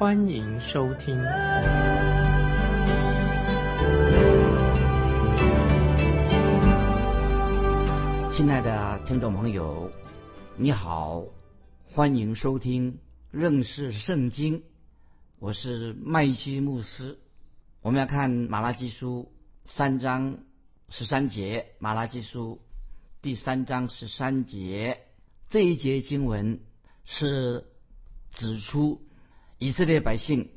欢迎收听。亲爱的听众朋友，你好，欢迎收听认识圣经。我是麦基牧师。我们要看马拉基书三章。十三节，马拉基书第三章十三节，这一节经文是指出以色列百姓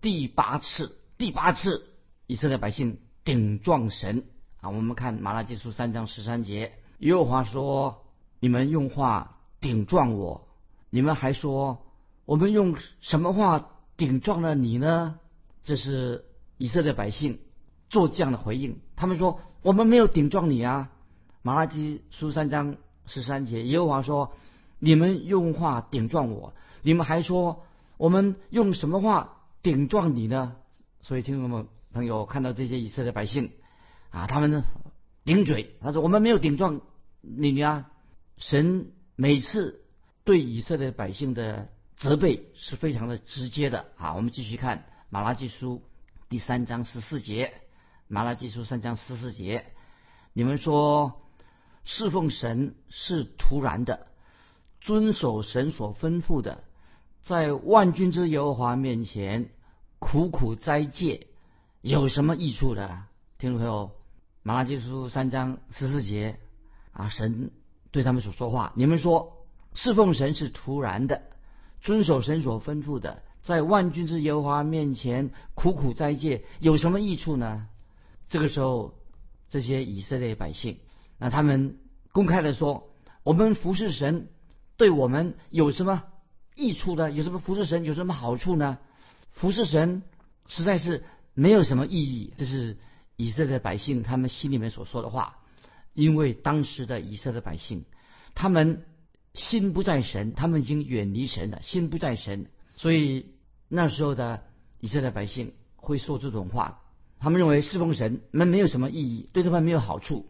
第八次、第八次以色列百姓顶撞神啊。我们看马拉基书三章十三节，耶和华说：“你们用话顶撞我，你们还说我们用什么话顶撞了你呢？”这是以色列百姓做这样的回应，他们说。我们没有顶撞你啊，马拉基书三章十三节，耶和华说：“你们用话顶撞我，你们还说我们用什么话顶撞你呢？”所以听众们朋友看到这些以色列百姓啊，他们顶嘴，他说：“我们没有顶撞你啊。”神每次对以色列百姓的责备是非常的直接的啊。我们继续看马拉基书第三章十四节。马拉基书三章十四节，你们说侍奉神是突然的，遵守神所吩咐的，在万军之耶和华面前苦苦斋戒，有什么益处的？听众朋友，马拉基书三章十四节啊，神对他们所说话，你们说侍奉神是徒然的，遵守神所吩咐的，在万军之耶和华面前苦苦斋戒，有什么益处呢？这个时候，这些以色列百姓，那他们公开的说：“我们服侍神，对我们有什么益处呢？有什么服侍神有什么好处呢？服侍神实在是没有什么意义。”这是以色列百姓他们心里面所说的话。因为当时的以色列百姓，他们心不在神，他们已经远离神了，心不在神，所以那时候的以色列百姓会说这种话。他们认为侍奉神们没有什么意义，对他们没有好处。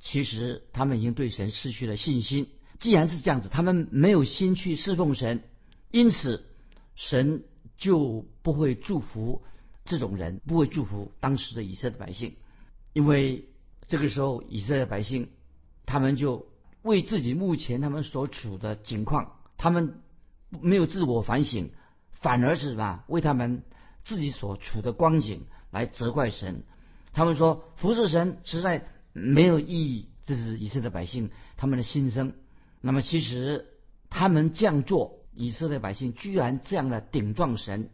其实他们已经对神失去了信心。既然是这样子，他们没有心去侍奉神，因此神就不会祝福这种人，不会祝福当时的以色列百姓。因为这个时候以色列百姓，他们就为自己目前他们所处的境况，他们没有自我反省，反而是什么？为他们自己所处的光景。来责怪神，他们说服侍神实在没有意义，这是以色列百姓他们的心声。那么其实他们这样做，以色列百姓居然这样的顶撞神，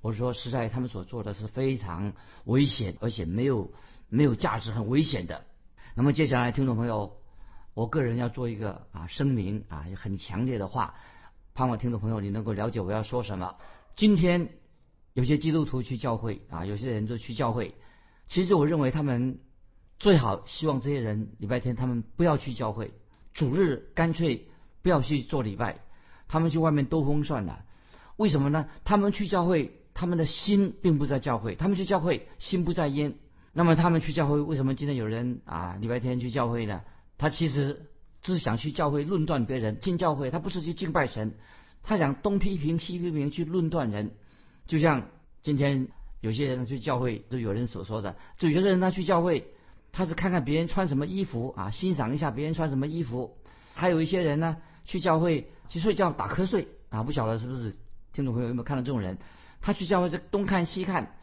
我说实在他们所做的是非常危险，而且没有没有价值，很危险的。那么接下来听众朋友，我个人要做一个啊声明啊，很强烈的话，盼望听众朋友你能够了解我要说什么。今天。有些基督徒去教会啊，有些人就去教会。其实我认为他们最好希望这些人礼拜天他们不要去教会，主日干脆不要去做礼拜，他们去外面兜风算了。为什么呢？他们去教会，他们的心并不在教会，他们去教会心不在焉。那么他们去教会，为什么今天有人啊礼拜天去教会呢？他其实就是想去教会论断别人。进教会他不是去敬拜神，他想东批评西批评去论断人。就像今天有些人去教会，就有人所说的，就有些人他去教会，他是看看别人穿什么衣服啊，欣赏一下别人穿什么衣服。还有一些人呢，去教会去睡觉打瞌睡啊，不晓得是不是听众朋友有没有看到这种人？他去教会就东看西看，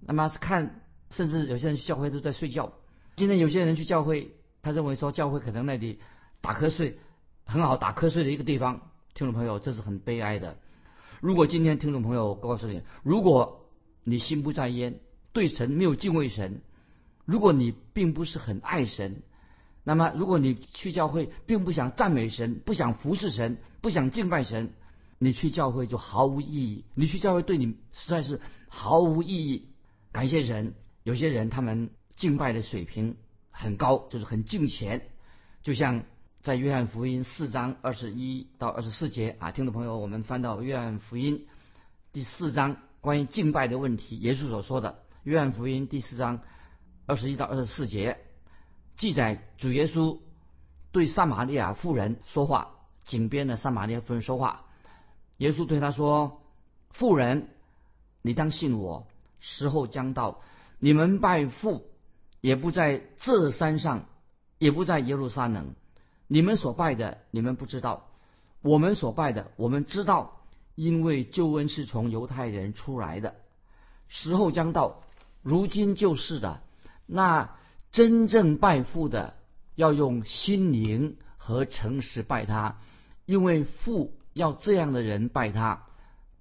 那么是看，甚至有些人去教会都在睡觉。今天有些人去教会，他认为说教会可能那里打瞌睡很好打瞌睡的一个地方。听众朋友，这是很悲哀的。如果今天听众朋友告诉你，如果你心不在焉，对神没有敬畏神，如果你并不是很爱神，那么如果你去教会并不想赞美神，不想服侍神，不想敬拜神，你去教会就毫无意义。你去教会对你实在是毫无意义。感谢神。有些人他们敬拜的水平很高，就是很敬虔，就像在约翰福音四章二十一到二十四节啊，听众朋友，我们翻到约翰福音第四章关于敬拜的问题，耶稣所说的。约翰福音第四章二十一到二十四节记载，主耶稣对撒玛利亚妇人说话，井边的撒玛利亚妇人说话，耶稣对他说：“妇人，你当信我，时候将到。”你们拜父，也不在这山上，也不在耶路撒冷。你们所拜的，你们不知道；我们所拜的，我们知道，因为救恩是从犹太人出来的。时候将到，如今就是的。那真正拜父的，要用心灵和诚实拜他，因为父要这样的人拜他。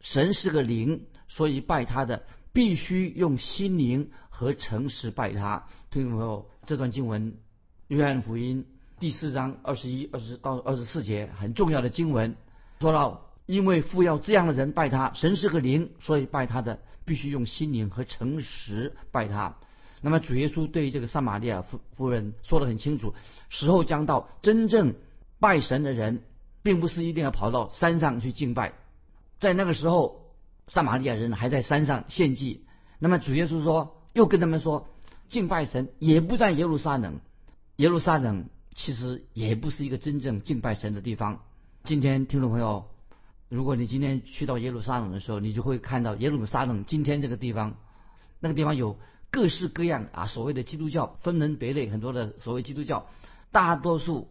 神是个灵，所以拜他的必须用心灵。和诚实拜他，听众朋友，这段经文，约翰福音第四章二十一、二十到二十四节很重要的经文，说到，因为父要这样的人拜他，神是个灵，所以拜他的必须用心灵和诚实拜他。那么主耶稣对这个撒玛利亚夫夫人说的很清楚，时候将到，真正拜神的人，并不是一定要跑到山上去敬拜，在那个时候，撒玛利亚人还在山上献祭。那么主耶稣说。又跟他们说，敬拜神也不在耶路撒冷，耶路撒冷其实也不是一个真正敬拜神的地方。今天听众朋友，如果你今天去到耶路撒冷的时候，你就会看到耶路撒冷今天这个地方，那个地方有各式各样啊所谓的基督教分门别类，很多的所谓基督教，大多数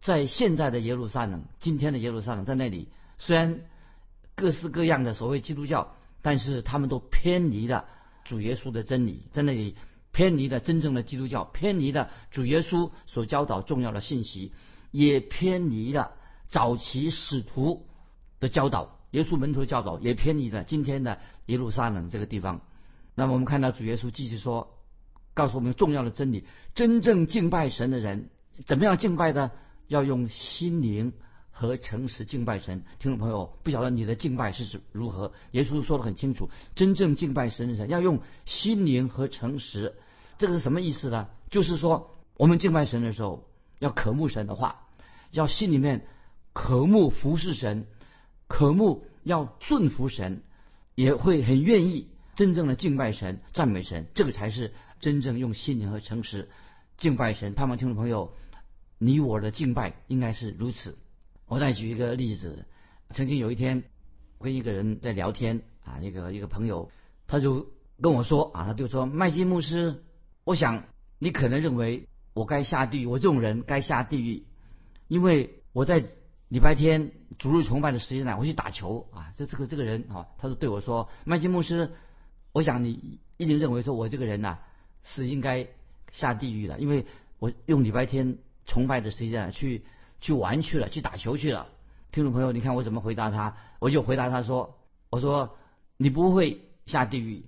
在现在的耶路撒冷，今天的耶路撒冷在那里，虽然各式各样的所谓基督教，但是他们都偏离了。主耶稣的真理在那里偏离了真正的基督教，偏离了主耶稣所教导重要的信息，也偏离了早期使徒的教导，耶稣门徒教导也偏离了今天的耶路撒冷这个地方。那么我们看到主耶稣继续说，告诉我们重要的真理：真正敬拜神的人怎么样敬拜的？要用心灵。和诚实敬拜神，听众朋友，不晓得你的敬拜是如何？耶稣说的很清楚，真正敬拜神的人要用心灵和诚实。这个是什么意思呢？就是说，我们敬拜神的时候，要渴慕神的话，要心里面渴慕服侍神，渴慕要顺服神，也会很愿意真正的敬拜神、赞美神。这个才是真正用心灵和诚实敬拜神。盼望听众朋友，你我的敬拜应该是如此。我再举一个例子，曾经有一天，跟一个人在聊天啊，一个一个朋友，他就跟我说啊，他就说麦基牧师，我想你可能认为我该下地狱，我这种人该下地狱，因为我在礼拜天主日崇拜的时间呢，我去打球啊，这这个这个人啊，他就对我说，麦基牧师，我想你一定认为说我这个人呐是应该下地狱的，因为我用礼拜天崇拜的时间去。去玩去了，去打球去了。听众朋友，你看我怎么回答他？我就回答他说：“我说你不会下地狱，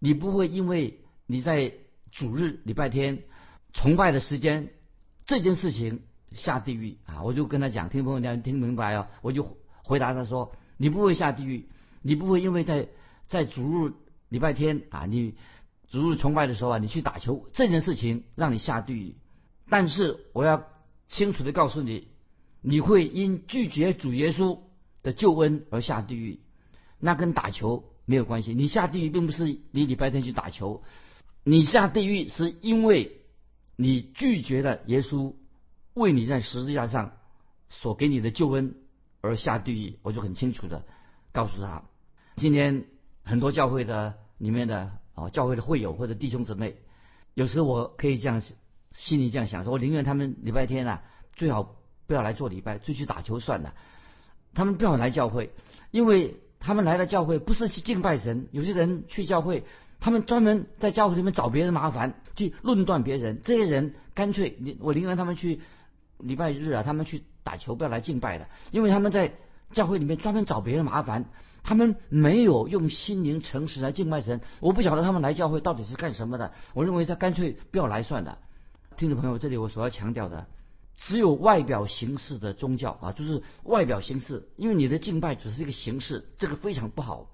你不会因为你在主日礼拜天崇拜的时间这件事情下地狱啊！”我就跟他讲，听众朋友，你听明白哦？我就回答他说：“你不会下地狱，你不会因为在在主日礼拜天啊，你主日崇拜的时候啊，你去打球这件事情让你下地狱。但是我要。”清楚的告诉你，你会因拒绝主耶稣的救恩而下地狱，那跟打球没有关系。你下地狱并不是你礼拜天去打球，你下地狱是因为你拒绝了耶稣为你在十字架上所给你的救恩而下地狱。我就很清楚的告诉他，今天很多教会的里面的啊教会的会友或者弟兄姊妹，有时我可以这样。心里这样想说：“我宁愿他们礼拜天啊，最好不要来做礼拜，就去打球算了。他们不要来教会，因为他们来了教会不是去敬拜神。有些人去教会，他们专门在教会里面找别人麻烦，去论断别人。这些人干脆，我宁愿他们去礼拜日啊，他们去打球，不要来敬拜的，因为他们在教会里面专门找别人麻烦。他们没有用心灵诚实来敬拜神。我不晓得他们来教会到底是干什么的。我认为他干脆不要来算了。”听众朋友，这里我所要强调的，只有外表形式的宗教啊，就是外表形式，因为你的敬拜只是一个形式，这个非常不好。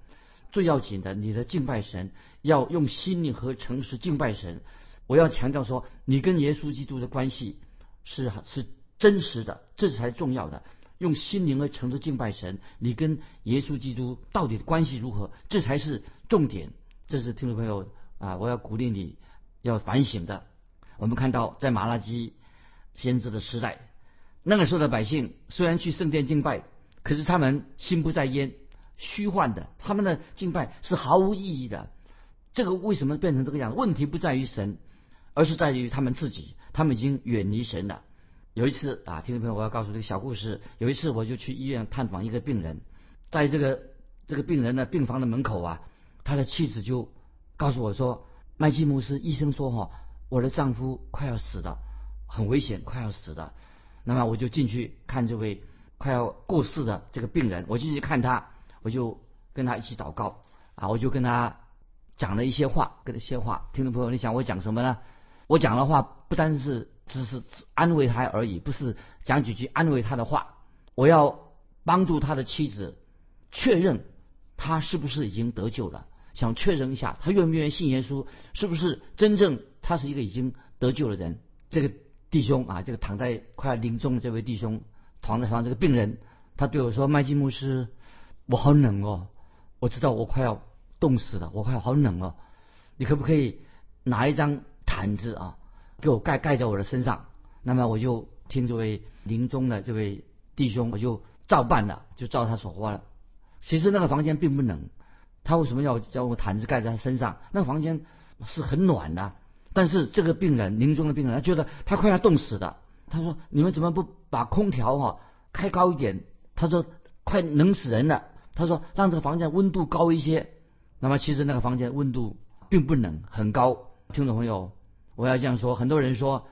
最要紧的，你的敬拜神要用心灵和诚实敬拜神。我要强调说，你跟耶稣基督的关系是是真实的，这才重要的。用心灵和诚实敬拜神，你跟耶稣基督到底关系如何？这才是重点。这是听众朋友啊，我要鼓励你要反省的。我们看到在马拉基先知的时代，那个时候的百姓虽然去圣殿敬拜，可是他们心不在焉，虚幻的，他们的敬拜是毫无意义的。这个为什么变成这个样？问题不在于神，而是在于他们自己，他们已经远离神了。有一次啊，听众朋友，我要告诉这个小故事。有一次，我就去医院探访一个病人，在这个这个病人的病房的门口啊，他的妻子就告诉我说：“麦基姆斯医生说哈，我的丈夫快要死了，很危险，快要死了。”那么我就进去看这位快要过世的这个病人，我进去看他，我就跟他一起祷告啊，我就跟他讲了一些话，跟他些话。听众朋友，你想我讲什么呢？我讲的话不单是。只是安慰他而已，不是讲几句安慰他的话。我要帮助他的妻子确认他是不是已经得救了，想确认一下他愿不愿意信耶稣，是不是真正他是一个已经得救的人。这个弟兄啊，这个躺在快要临终的这位弟兄，躺在床上这个病人，他对我说：“麦基牧师，我好冷哦，我知道我快要冻死了，我快好冷哦，你可不可以拿一张毯子啊？”给我盖盖在我的身上，那么我就听这位临终的这位弟兄，我就照办了，就照他所说了。其实那个房间并不冷，他为什么要叫我毯子盖在他身上？那个房间是很暖的。但是这个病人临终的病人，他觉得他快要冻死了。他说：“你们怎么不把空调哈开高一点？”他说：“快冷死人了。”他说：“让这个房间温度高一些。”那么其实那个房间温度并不冷，很高。听众朋友。我要这样说，很多人说，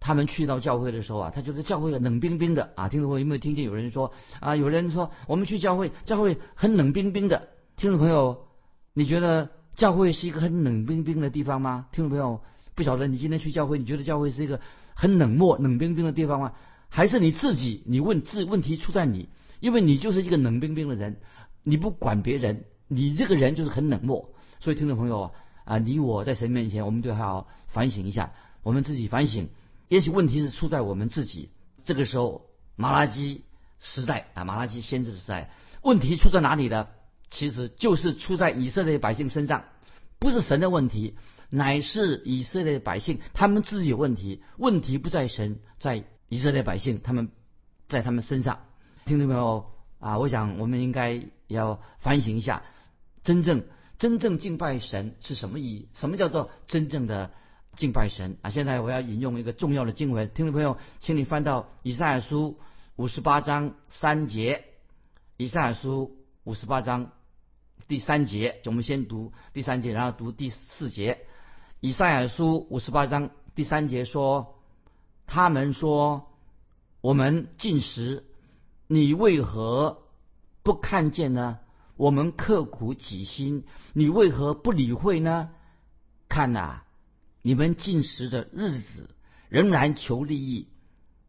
他们去到教会的时候啊，他觉得教会冷冰冰的啊。听众朋友有没有听见有人说啊？有人说我们去教会，教会很冷冰冰的。听众朋友，你觉得教会是一个很冷冰冰的地方吗？听众朋友，不晓得你今天去教会，你觉得教会是一个很冷漠、冷冰冰的地方吗？还是你自己？你问自问题出在你，因为你就是一个冷冰冰的人，你不管别人，你这个人就是很冷漠。所以听众朋友。啊，啊你我在神面前，我们都要反省一下，我们自己反省。也许问题是出在我们自己。这个时候，马拉基时代啊，马拉基先知时代，问题出在哪里呢？其实就是出在以色列百姓身上，不是神的问题，乃是以色列百姓他们自己有问题。问题不在神，在以色列百姓他们在他们身上。听到没有啊？我想我们应该要反省一下，真正。真正敬拜神是什么意义？什么叫做真正的敬拜神啊？现在我要引用一个重要的经文，听众朋友，请你翻到以赛亚书五十八章三节。以赛亚书五十八章第三节，我们先读第三节，然后读第四节。以赛亚书五十八章第三节说：“他们说，我们进食，你为何不看见呢？”我们刻苦己心，你为何不理会呢？看呐，你们进食的日子仍然求利益，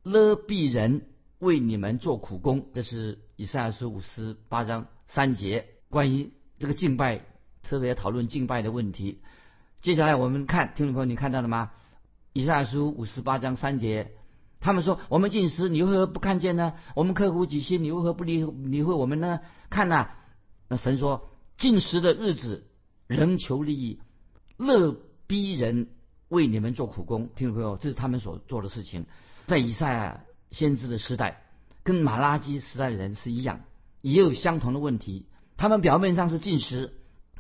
勒逼人为你们做苦工。这是以赛亚书五十八章三节关于这个敬拜，特别讨论敬拜的问题。接下来我们看，听众朋友，你看到了吗？以赛亚书五十八章三节，他们说我们进食，你为何不看见呢？我们刻苦己心，你为何不理理会我们呢？看呐。那神说，进食的日子仍求利益，乐逼人为你们做苦工。听众朋友，这是他们所做的事情。在以赛亚先知的时代，跟马拉基时代的人是一样，也有相同的问题。他们表面上是进食，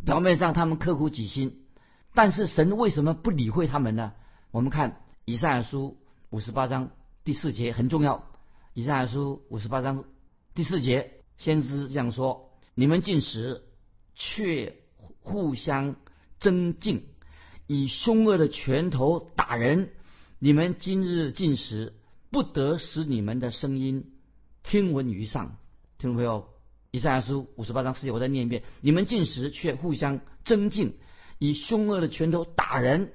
表面上他们刻苦己心，但是神为什么不理会他们呢？我们看以赛亚书五十八章第四节很重要。以赛亚书五十八章第四节，先知这样说。你们进食，却互相争竞，以凶恶的拳头打人。你们今日进食，不得使你们的声音听闻于上。听众朋友，以赛亚书五十八章四节，我再念一遍：你们进食，却互相争竞，以凶恶的拳头打人。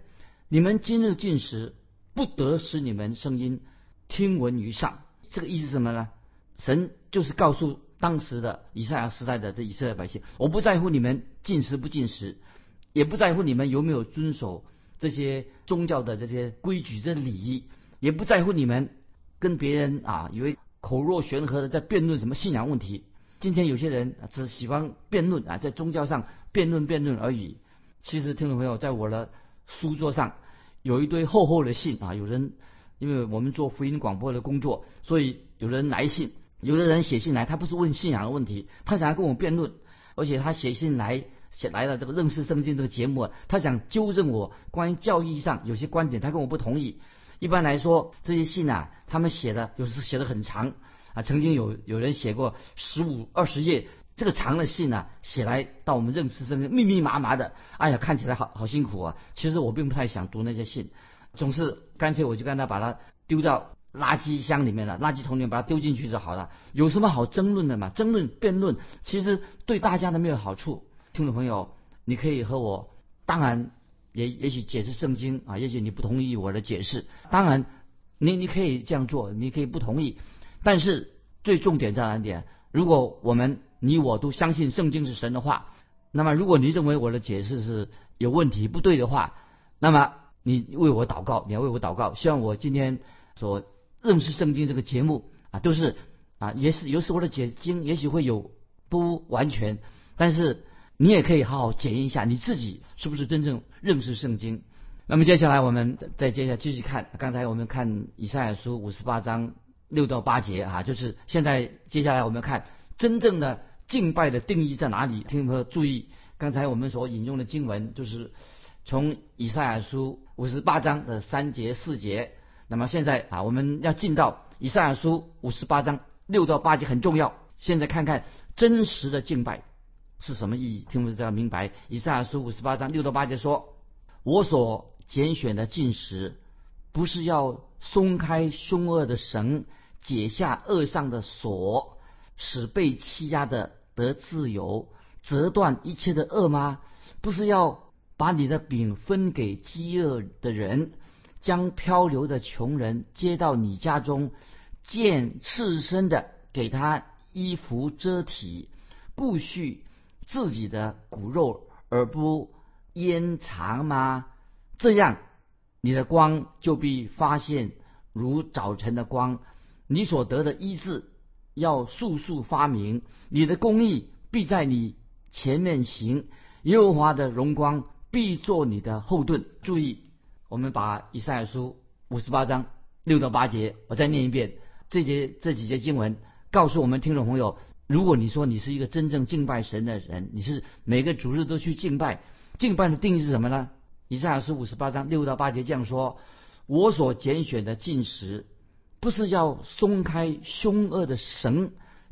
你们今日进食，不得使你们声音听闻于上。这个意思什么呢？神就是告诉。当时的以赛亚时代的这以色列百姓，我不在乎你们进食不进食，也不在乎你们有没有遵守这些宗教的这些规矩、这礼仪，也不在乎你们跟别人啊，以为口若悬河的在辩论什么信仰问题。今天有些人只喜欢辩论啊，在宗教上辩论辩论而已。其实听众朋友，在我的书桌上有一堆厚厚的信啊，有人因为我们做福音广播的工作，所以有人来信。有的人写信来，他不是问信仰的问题，他想要跟我辩论，而且他写信来写来了这个认识圣经这个节目，他想纠正我关于教义上有些观点，他跟我不同意。一般来说，这些信啊，他们写的有时写的很长啊，曾经有有人写过十五二十页这个长的信呢，写来到我们认识圣经密密麻麻的，哎呀，看起来好好辛苦啊。其实我并不太想读那些信，总是干脆我就跟他把它丢到。垃圾箱里面了，垃圾桶里面把它丢进去就好了。有什么好争论的嘛？争论辩论，其实对大家都没有好处。听众朋友，你可以和我，当然也也许解释圣经啊，也许你不同意我的解释。当然，你你可以这样做，你可以不同意。但是最重点在哪点？如果我们你我都相信圣经是神的话，那么如果你认为我的解释是有问题不对的话，那么你为我祷告，你要为我祷告，希望我今天所。认识圣经这个节目啊，都是啊，也是有时候的解经，也许会有不完全，但是你也可以好好检验一下你自己是不是真正认识圣经。那么接下来我们再接下继续看，刚才我们看以赛亚书五十八章六到八节啊，就是现在接下来我们看真正的敬拜的定义在哪里？听众朋友注意，刚才我们所引用的经文就是从以赛亚书五十八章的三节四节。那么现在啊，我们要进到以赛亚书五十八章六到八节很重要。现在看看真实的敬拜是什么意义，听不这样明白？以赛亚书五十八章六到八节说：“我所拣选的进食，不是要松开凶恶的绳，解下恶上的锁，使被欺压的得自由，折断一切的恶吗？不是要把你的饼分给饥饿的人。”将漂流的穷人接到你家中，见赤身的给他衣服遮体，顾恤自己的骨肉而不掩藏吗？这样，你的光就必发现如早晨的光，你所得的医治要速速发明，你的公义必在你前面行，耶和华的荣光必做你的后盾。注意。我们把以赛亚书五十八章六到八节，我再念一遍。这节这几节经文告诉我们听众朋友：如果你说你是一个真正敬拜神的人，你是每个主日都去敬拜，敬拜的定义是什么呢？以赛亚书五十八章六到八节这样说：我所拣选的进食，不是要松开凶恶的绳，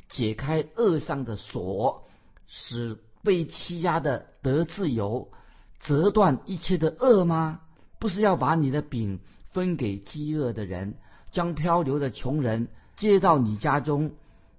解开恶上的锁，使被欺压的得自由，折断一切的恶吗？不是要把你的饼分给饥饿的人，将漂流的穷人接到你家中，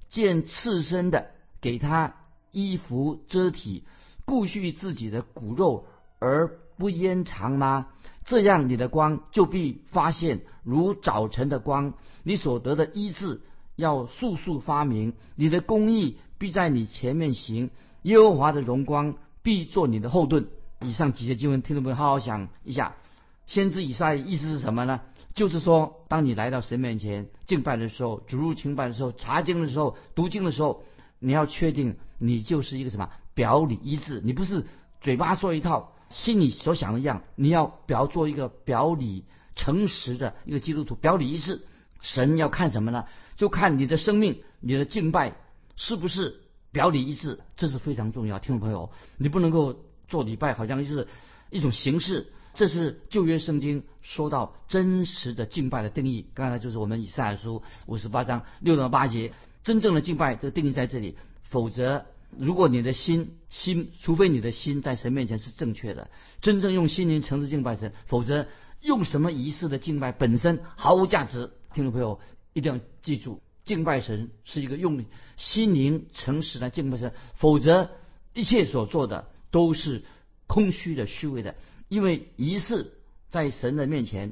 见赤身的给他衣服遮体，顾恤自己的骨肉而不掩藏吗？这样你的光就必发现如早晨的光，你所得的医治要速速发明，你的公义必在你前面行，耶和华的荣光必做你的后盾。以上几节经文，听众朋友好好想一下。先知以赛意思是什么呢？就是说，当你来到神面前敬拜的时候，主入敬拜的时候，查经的时候，读经的时候，你要确定你就是一个什么表里一致，你不是嘴巴说一套，心里所想的一样，你要表做一个表里诚实的一个基督徒，表里一致。神要看什么呢？就看你的生命，你的敬拜是不是表里一致，这是非常重要。听众朋友，你不能够做礼拜，好像就是一种形式。这是旧约圣经说到真实的敬拜的定义。刚才就是我们以赛亚书五十八章六到八节，真正的敬拜这定义在这里。否则，如果你的心心，除非你的心在神面前是正确的，真正用心灵诚实敬拜神，否则用什么仪式的敬拜本身毫无价值。听众朋友一定要记住，敬拜神是一个用心灵诚实来敬拜神，否则一切所做的都是空虚的、虚伪的。因为仪式在神的面前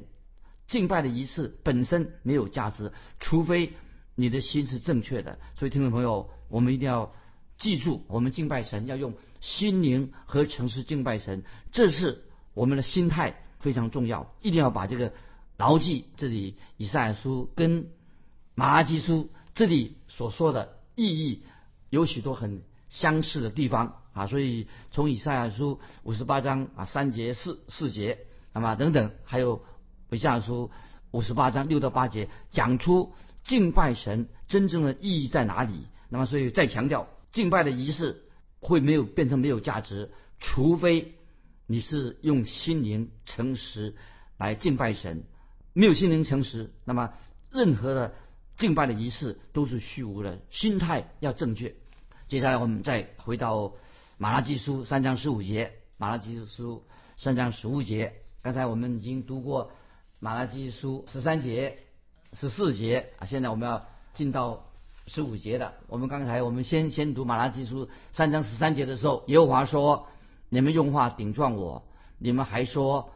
敬拜的仪式本身没有价值，除非你的心是正确的。所以，听众朋友，我们一定要记住，我们敬拜神要用心灵和诚实敬拜神，这是我们的心态非常重要，一定要把这个牢记。这里以赛亚书跟马拉基书这里所说的意义有许多很相似的地方啊，所以从以赛亚书五十八章啊三节四四节，那么等等，还有以下书五十八章六到八节，讲出敬拜神真正的意义在哪里。那么，所以再强调，敬拜的仪式会没有变成没有价值，除非你是用心灵诚实来敬拜神。没有心灵诚实，那么任何的。敬拜的仪式都是虚无的，心态要正确。接下来我们再回到马拉基书三章十五节，马拉基书三章十五节。刚才我们已经读过马拉基书十三节、十四节啊，现在我们要进到十五节的。我们刚才我们先先读马拉基书三章十三节的时候，耶和华说：“你们用话顶撞我，你们还说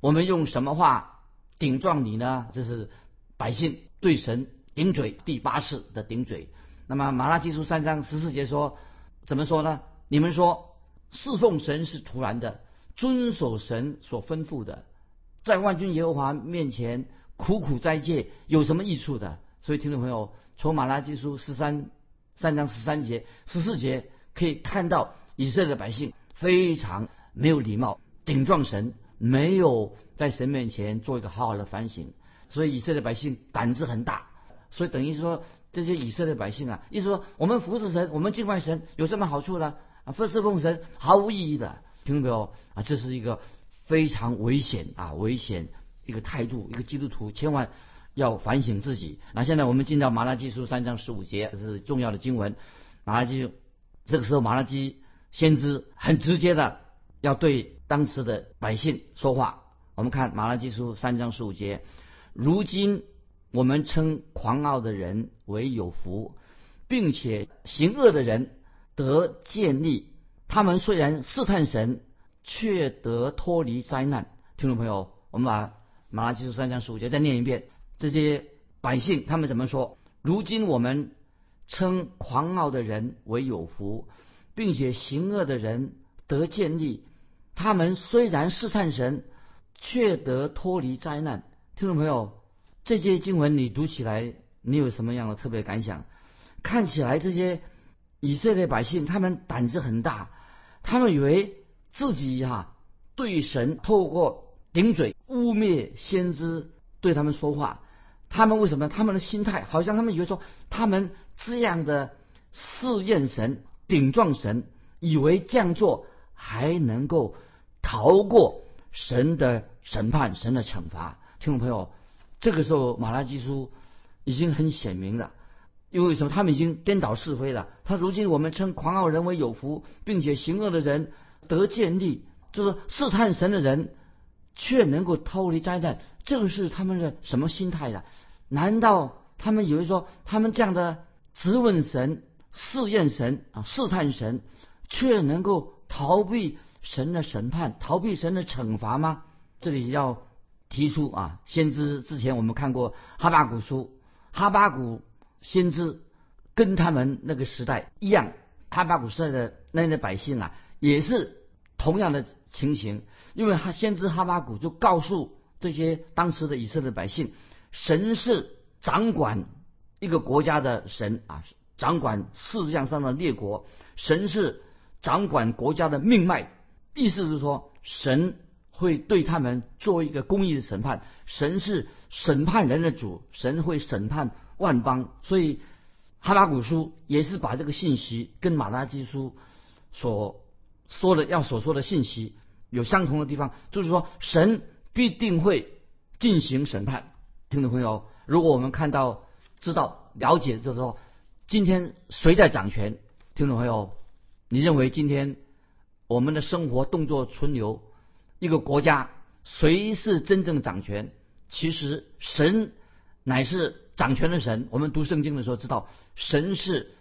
我们用什么话顶撞你呢？”这是百姓对神。顶嘴第八次的顶嘴，那么马拉基书三章十四节说，怎么说呢？你们说侍奉神是徒然的，遵守神所吩咐的，在万军耶和华面前苦苦斋戒有什么益处的？所以听众朋友，从马拉基书十三三章十三节十四节可以看到，以色列百姓非常没有礼貌，顶撞神，没有在神面前做一个好好的反省，所以以色列百姓胆子很大。所以等于说，这些以色列百姓啊，意思说，我们服侍神，我们敬拜神，有什么好处呢？啊，服侍奉神毫无意义的，听到没有？啊，这是一个非常危险啊，危险一个态度，一个基督徒千万要反省自己。那现在我们进到马拉基书三章十五节，这是重要的经文。马拉基这个时候，马拉基先知很直接的要对当时的百姓说话。我们看马拉基书三章十五节，如今。我们称狂傲的人为有福，并且行恶的人得建立。他们虽然试探神，却得脱离灾难。听众朋友，我们把马拉基书三章十五节再念一遍。这些百姓他们怎么说？如今我们称狂傲的人为有福，并且行恶的人得建立。他们虽然试探神，却得脱离灾难。听众朋友。这些经文你读起来，你有什么样的特别感想？看起来这些以色列百姓他们胆子很大，他们以为自己哈对神透过顶嘴污蔑先知对他们说话，他们为什么？他们的心态好像他们以为说他们这样的试验神、顶撞神，以为这样做还能够逃过神的审判、神的惩罚。听众朋友。这个时候，马拉基书已经很显明了，因为什么？他们已经颠倒是非了。他如今我们称狂傲人为有福，并且行恶的人得建立，就是试探神的人却能够逃离灾难。这个是他们的什么心态的？难道他们以为说他们这样的质问神、试验神啊、试探神，却能够逃避神的审判、逃避神的惩罚吗？这里要。提出啊，先知之前我们看过哈巴古书，哈巴古先知跟他们那个时代一样，哈巴古时代的那些百姓啊，也是同样的情形，因为他先知哈巴古就告诉这些当时的以色列百姓，神是掌管一个国家的神啊，掌管世界上的列国，神是掌管国家的命脉，意思是说神。会对他们做一个公义的审判，神是审判人的主，神会审判万邦，所以哈巴古书也是把这个信息跟马拉基书所说的要所说的信息有相同的地方，就是说神必定会进行审判。听众朋友，如果我们看到、知道、了解，就是说今天谁在掌权？听众朋友，你认为今天我们的生活动作存留？一个国家谁是真正掌权？其实神乃是掌权的神。我们读圣经的时候知道，神是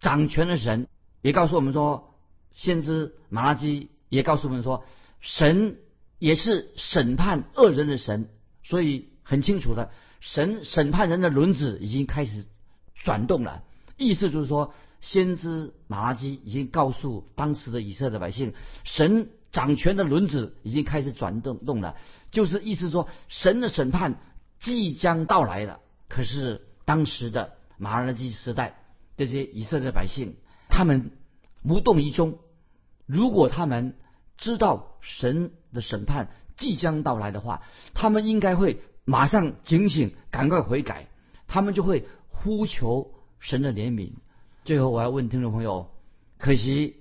掌权的神，也告诉我们说，先知马拉基也告诉我们说，神也是审判恶人的神。所以很清楚的，神审判人的轮子已经开始转动了。意思就是说，先知马拉基已经告诉当时的以色列百姓，神掌权的轮子已经开始转动动了，就是意思说，神的审判即将到来了。可是当时的马拉基时代，这些以色列百姓他们无动于衷。如果他们知道神的审判即将到来的话，他们应该会马上警醒，赶快悔改，他们就会呼求。神的怜悯。最后，我要问听众朋友：可惜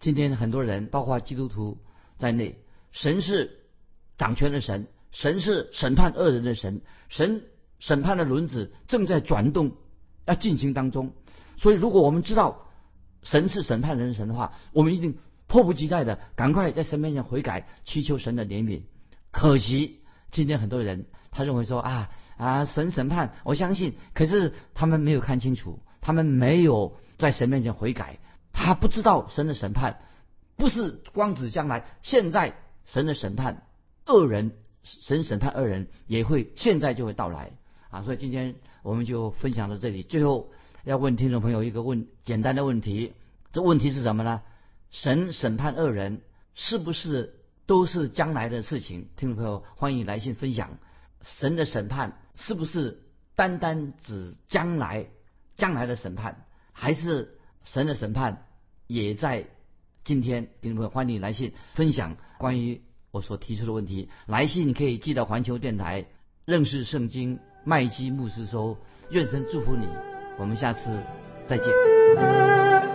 今天很多人，包括基督徒在内，神是掌权的神，神是审判恶人的神，神审判的轮子正在转动，要进行当中。所以，如果我们知道神是审判人的神的话，我们一定迫不及待的赶快在神面前悔改，祈求神的怜悯。可惜今天很多人，他认为说啊。啊，神审判，我相信。可是他们没有看清楚，他们没有在神面前悔改，他不知道神的审判不是光指将来，现在神的审判恶人，神审判恶人也会现在就会到来啊！所以今天我们就分享到这里。最后要问听众朋友一个问简单的问题，这问题是什么呢？神审判恶人是不是都是将来的事情？听众朋友欢迎来信分享。神的审判是不是单单指将来将来的审判，还是神的审判也在今天？听众朋友，欢迎来信分享关于我所提出的问题。来信可以寄到环球电台认识圣经麦基牧师说。愿神祝福你，我们下次再见。